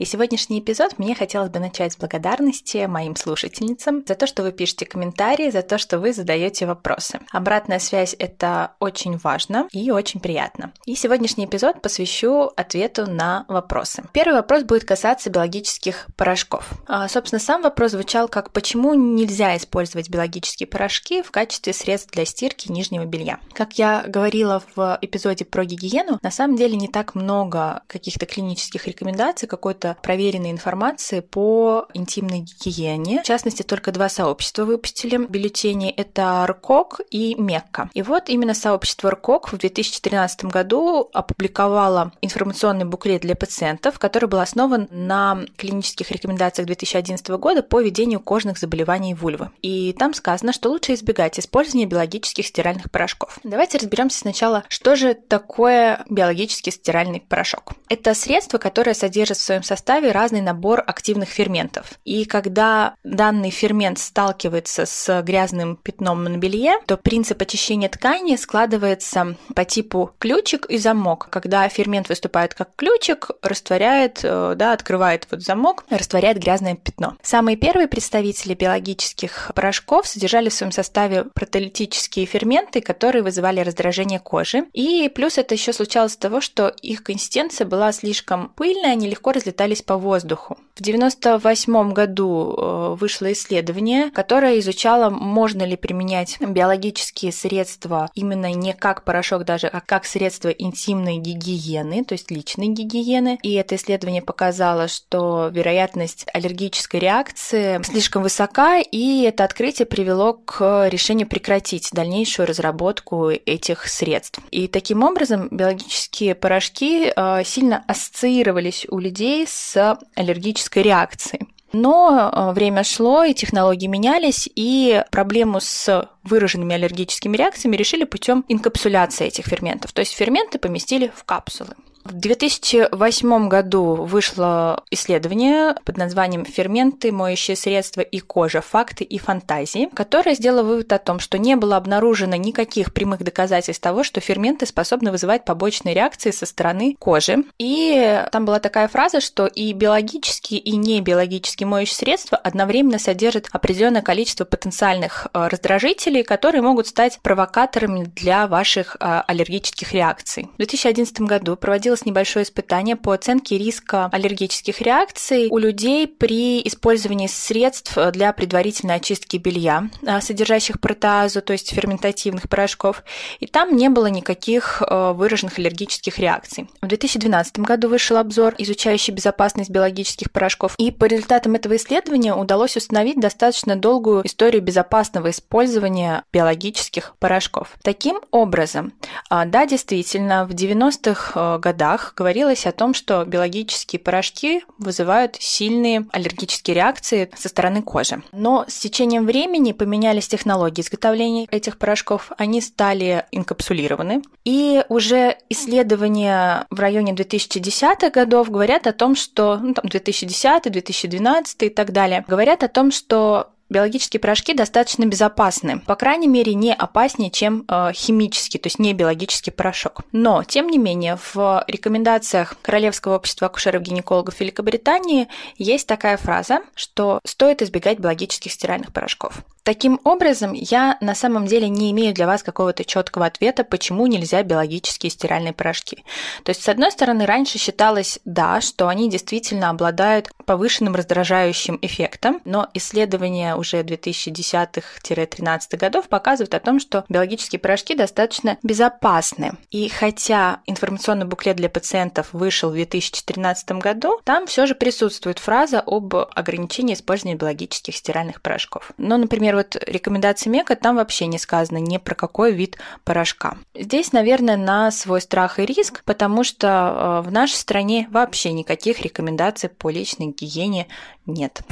И сегодняшний эпизод мне хотелось бы начать с благодарности моим слушательницам за то, что вы пишете комментарии, за то, что вы задаете вопросы. Обратная связь — это очень важно и очень приятно. И сегодняшний эпизод посвящу ответу на вопросы. Первый вопрос будет касаться биологических порошков. А, собственно, сам вопрос звучал как «Почему нельзя использовать биологические порошки в качестве средств для стирки нижнего белья?» Как я говорила в эпизоде про гигиену, на самом деле не так много каких-то клинических рекомендаций, какой-то проверенной информации по интимной гигиене. В частности, только два сообщества выпустили бюллетени. Это РКОК и Мекка. И вот именно сообщество РКОК в 2013 году опубликовало информационный буклет для пациентов, который был основан на клинических рекомендациях 2011 года по ведению кожных заболеваний вульвы. И там сказано, что лучше избегать использования биологических стиральных порошков. Давайте разберемся сначала, что же такое биологический стиральный порошок. Это средство, которое содержит в своем составе составе разный набор активных ферментов. И когда данный фермент сталкивается с грязным пятном на белье, то принцип очищения ткани складывается по типу ключик и замок. Когда фермент выступает как ключик, растворяет, э, да, открывает вот замок, растворяет грязное пятно. Самые первые представители биологических порошков содержали в своем составе протолитические ферменты, которые вызывали раздражение кожи. И плюс это еще случалось от того, что их консистенция была слишком пыльная, они легко разлетались разлетались по воздуху. В 1998 году э, вышло исследование, которое изучало, можно ли применять биологические средства именно не как порошок даже, а как средство интимной гигиены, то есть личной гигиены. И это исследование показало, что вероятность аллергической реакции слишком высока, и это открытие привело к решению прекратить дальнейшую разработку этих средств. И таким образом биологические порошки э, сильно ассоциировались у людей с аллергической реакцией. Но э, время шло, и технологии менялись, и проблему с выраженными аллергическими реакциями решили путем инкапсуляции этих ферментов. То есть ферменты поместили в капсулы. В 2008 году вышло исследование под названием «Ферменты, моющие средства и кожа. Факты и фантазии», которое сделало вывод о том, что не было обнаружено никаких прямых доказательств того, что ферменты способны вызывать побочные реакции со стороны кожи. И там была такая фраза, что и биологические, и не биологические моющие средства одновременно содержат определенное количество потенциальных э, раздражителей, которые могут стать провокаторами для ваших э, аллергических реакций. В 2011 году проводилось проводилось небольшое испытание по оценке риска аллергических реакций у людей при использовании средств для предварительной очистки белья, а, содержащих протеазу, то есть ферментативных порошков, и там не было никаких а, выраженных аллергических реакций. В 2012 году вышел обзор, изучающий безопасность биологических порошков, и по результатам этого исследования удалось установить достаточно долгую историю безопасного использования биологических порошков. Таким образом, а, да, действительно, в 90-х годах годах говорилось о том, что биологические порошки вызывают сильные аллергические реакции со стороны кожи. Но с течением времени поменялись технологии изготовления этих порошков, они стали инкапсулированы. И уже исследования в районе 2010-х годов говорят о том, что ну, там 2010, 2012 и так далее, говорят о том, что биологические порошки достаточно безопасны, по крайней мере, не опаснее, чем э, химический, то есть не биологический порошок. Но, тем не менее, в рекомендациях Королевского общества акушеров-гинекологов Великобритании есть такая фраза, что стоит избегать биологических стиральных порошков. Таким образом, я на самом деле не имею для вас какого-то четкого ответа, почему нельзя биологические стиральные порошки. То есть, с одной стороны, раньше считалось, да, что они действительно обладают повышенным раздражающим эффектом, но исследования уже 2010-13 годов показывают о том, что биологические порошки достаточно безопасны. И хотя информационный буклет для пациентов вышел в 2013 году, там все же присутствует фраза об ограничении использования биологических стиральных порошков. Но, например, например, вот рекомендации Мека, там вообще не сказано ни про какой вид порошка. Здесь, наверное, на свой страх и риск, потому что э, в нашей стране вообще никаких рекомендаций по личной гигиене нет.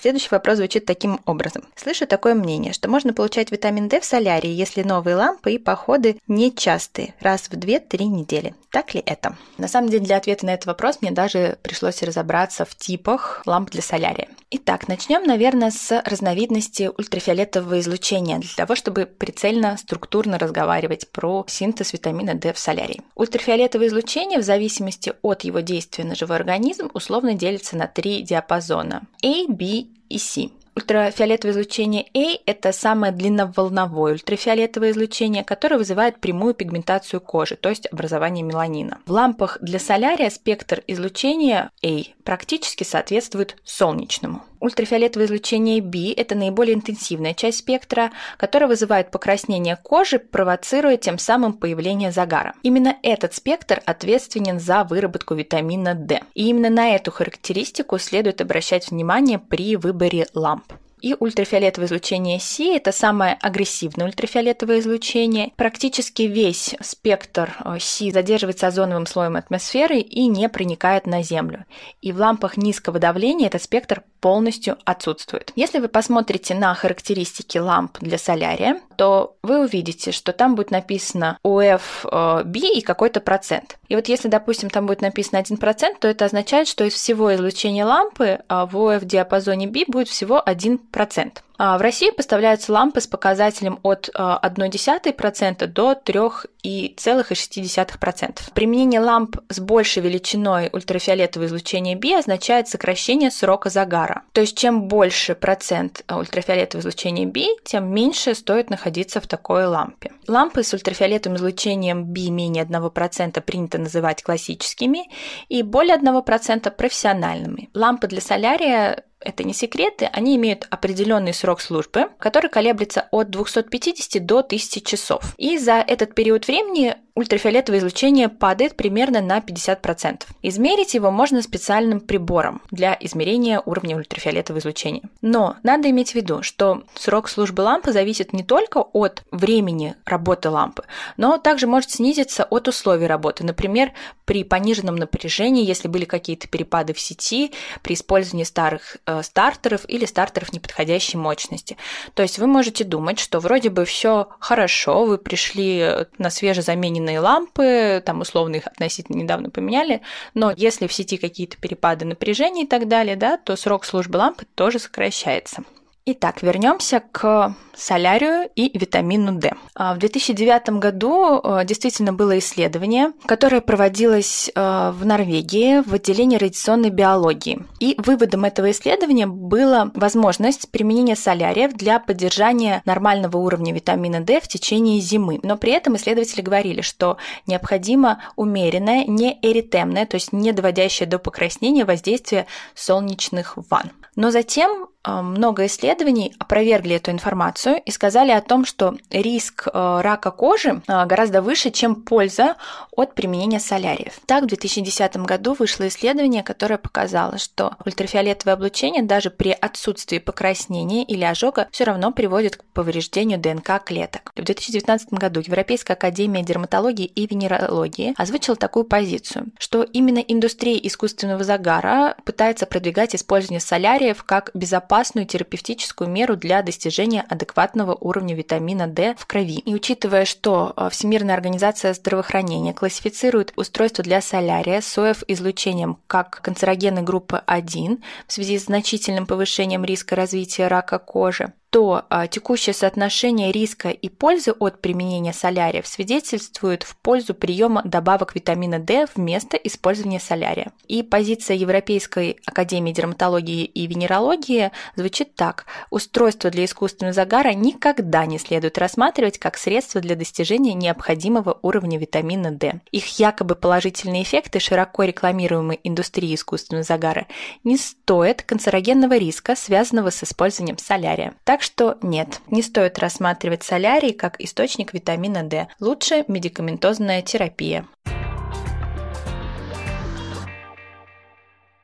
Следующий вопрос звучит таким образом. Слышу такое мнение, что можно получать витамин D в солярии, если новые лампы и походы нечастые, раз в 2-3 недели. Так ли это? На самом деле, для ответа на этот вопрос мне даже пришлось разобраться в типах ламп для солярия. Итак, начнем, наверное, с разновидности ультрафиолетового излучения, для того, чтобы прицельно, структурно разговаривать про синтез витамина D в солярии. Ультрафиолетовое излучение в зависимости от его действия на живой организм условно делится на три диапазона A, B и. Ультрафиолетовое излучение A – это самое длинноволновое ультрафиолетовое излучение, которое вызывает прямую пигментацию кожи, то есть образование меланина. В лампах для солярия спектр излучения A практически соответствует солнечному. Ультрафиолетовое излучение B – это наиболее интенсивная часть спектра, которая вызывает покраснение кожи, провоцируя тем самым появление загара. Именно этот спектр ответственен за выработку витамина D. И именно на эту характеристику следует обращать внимание при выборе ламп. И ультрафиолетовое излучение Си – это самое агрессивное ультрафиолетовое излучение. Практически весь спектр Си задерживается озоновым слоем атмосферы и не проникает на Землю. И в лампах низкого давления этот спектр полностью отсутствует. Если вы посмотрите на характеристики ламп для солярия, то вы увидите, что там будет написано UFB и какой-то процент. И вот если, допустим, там будет написано 1%, то это означает, что из всего излучения лампы а, в UF-диапазоне B будет всего 1%. А, в России поставляются лампы с показателем от 0,1% а, до 3,6%. Применение ламп с большей величиной ультрафиолетового излучения B означает сокращение срока загара. То есть чем больше процент а, ультрафиолетового излучения B, тем меньше стоит находиться в такой лампе. Лампы с ультрафиолетовым излучением B менее 1% принято называть классическими и более 1% профессиональными. Лампы для солярия это не секреты, они имеют определенный срок службы, который колеблется от 250 до 1000 часов. И за этот период времени ультрафиолетовое излучение падает примерно на 50%. Измерить его можно специальным прибором для измерения уровня ультрафиолетового излучения. Но надо иметь в виду, что срок службы лампы зависит не только от времени работы лампы, но также может снизиться от условий работы. Например, при пониженном напряжении, если были какие-то перепады в сети, при использовании старых э, стартеров или стартеров неподходящей мощности. То есть вы можете думать, что вроде бы все хорошо, вы пришли на свежезамененный умные лампы, там условно их относительно недавно поменяли, но если в сети какие-то перепады напряжения и так далее, да, то срок службы лампы тоже сокращается. Итак, вернемся к солярию и витамину D. А, в 2009 году а, действительно было исследование, которое проводилось а, в Норвегии в отделении радиационной биологии. И выводом этого исследования была возможность применения соляриев для поддержания нормального уровня витамина D в течение зимы. Но при этом исследователи говорили, что необходимо умеренное, не эритемное, то есть не доводящее до покраснения воздействие солнечных ванн. Но затем Э, много исследований опровергли эту информацию и сказали о том, что риск э, рака кожи э, гораздо выше, чем польза от применения соляриев. Так, в 2010 году вышло исследование, которое показало, что ультрафиолетовое облучение даже при отсутствии покраснения или ожога все равно приводит к повреждению ДНК клеток. В 2019 году Европейская академия дерматологии и венерологии озвучила такую позицию, что именно индустрия искусственного загара пытается продвигать использование соляриев как безопасность безопасную терапевтическую меру для достижения адекватного уровня витамина D в крови. И учитывая, что э, Всемирная организация здравоохранения классифицирует устройство для солярия с ОФ-излучением как канцерогены группы 1 в связи с значительным повышением риска развития рака кожи, то а, текущее соотношение риска и пользы от применения соляриев свидетельствует в пользу приема добавок витамина D вместо использования солярия. И позиция Европейской академии дерматологии и венерологии звучит так. Устройство для искусственного загара никогда не следует рассматривать как средство для достижения необходимого уровня витамина D. Их якобы положительные эффекты, широко рекламируемой индустрией искусственного загара, не стоят канцерогенного риска, связанного с использованием солярия. Так так что нет, не стоит рассматривать солярий как источник витамина D. Лучше медикаментозная терапия.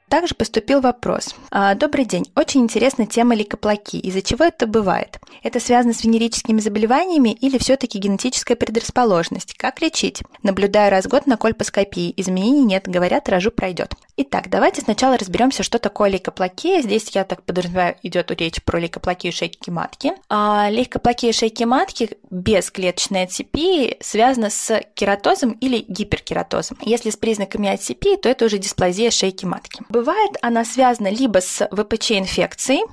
Также поступил вопрос. А, Добрый день. Очень интересна тема лейкоплаки. Из-за чего это бывает? Это связано с венерическими заболеваниями или все-таки генетическая предрасположенность? Как лечить? Наблюдаю раз в год на кольпоскопии. Изменений нет. Говорят, рожу пройдет. Итак, давайте сначала разберемся, что такое лейкоплакия. Здесь, я так подразумеваю, идет речь про лейкоплакию шейки матки. А лейкоплакия шейки матки без клеточной ацепии связана с кератозом или гиперкератозом. Если с признаками ацепии, то это уже дисплазия шейки матки. Бывает она связана либо с ВПЧ-инфекцией,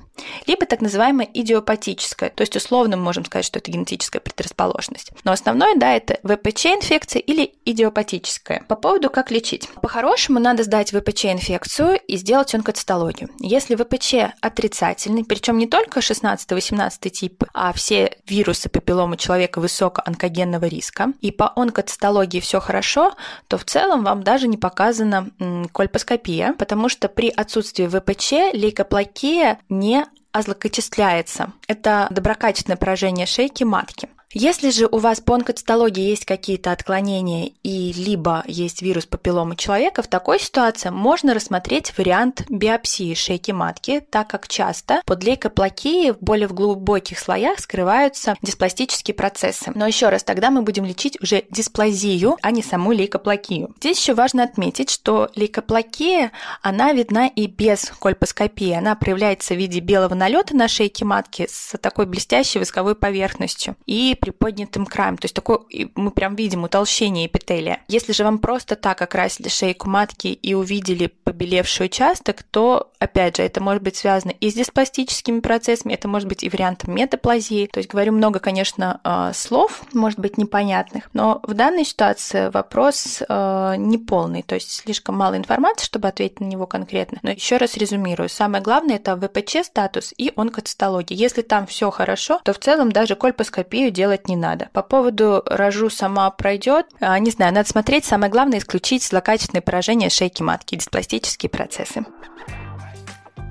либо так называемая идиопатическая, то есть условно мы можем сказать, что это генетическая предрасположенность. Но основное, да, это ВПЧ-инфекция или идиопатическая. По поводу, как лечить. По-хорошему надо сдать ВПЧ-инфекцию и сделать онкоцитологию. Если ВПЧ отрицательный, причем не только 16-18 типы, а все вирусы папилломы человека высокоонкогенного риска, и по онкоцитологии все хорошо, то в целом вам даже не показана кольпоскопия, потому что при отсутствии ВПЧ лейкоплакия не озлокочисляется. Это доброкачественное поражение шейки матки. Если же у вас по онкоцитологии есть какие-то отклонения и либо есть вирус папилломы человека, в такой ситуации можно рассмотреть вариант биопсии шейки матки, так как часто под лейкоплакией в более глубоких слоях скрываются диспластические процессы. Но еще раз, тогда мы будем лечить уже дисплазию, а не саму лейкоплакию. Здесь еще важно отметить, что лейкоплакия, она видна и без кольпоскопии. Она проявляется в виде белого налета на шейке матки с такой блестящей восковой поверхностью. И приподнятым краем. То есть такой, мы прям видим утолщение эпителия. Если же вам просто так окрасили шейку матки и увидели побелевший участок, то, опять же, это может быть связано и с диспластическими процессами, это может быть и вариантом метаплазии. То есть говорю много, конечно, э, слов, может быть, непонятных, но в данной ситуации вопрос э, неполный, то есть слишком мало информации, чтобы ответить на него конкретно. Но еще раз резюмирую. Самое главное это ВПЧ статус и онкоцитология. Если там все хорошо, то в целом даже кольпоскопию делать делать не надо. По поводу рожу сама пройдет, а, не знаю, надо смотреть. Самое главное исключить злокачественные поражения шейки матки, диспластические процессы.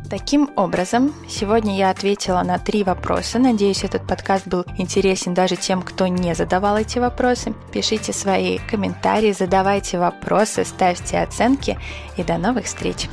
Таким образом, сегодня я ответила на три вопроса. Надеюсь, этот подкаст был интересен даже тем, кто не задавал эти вопросы. Пишите свои комментарии, задавайте вопросы, ставьте оценки и до новых встреч!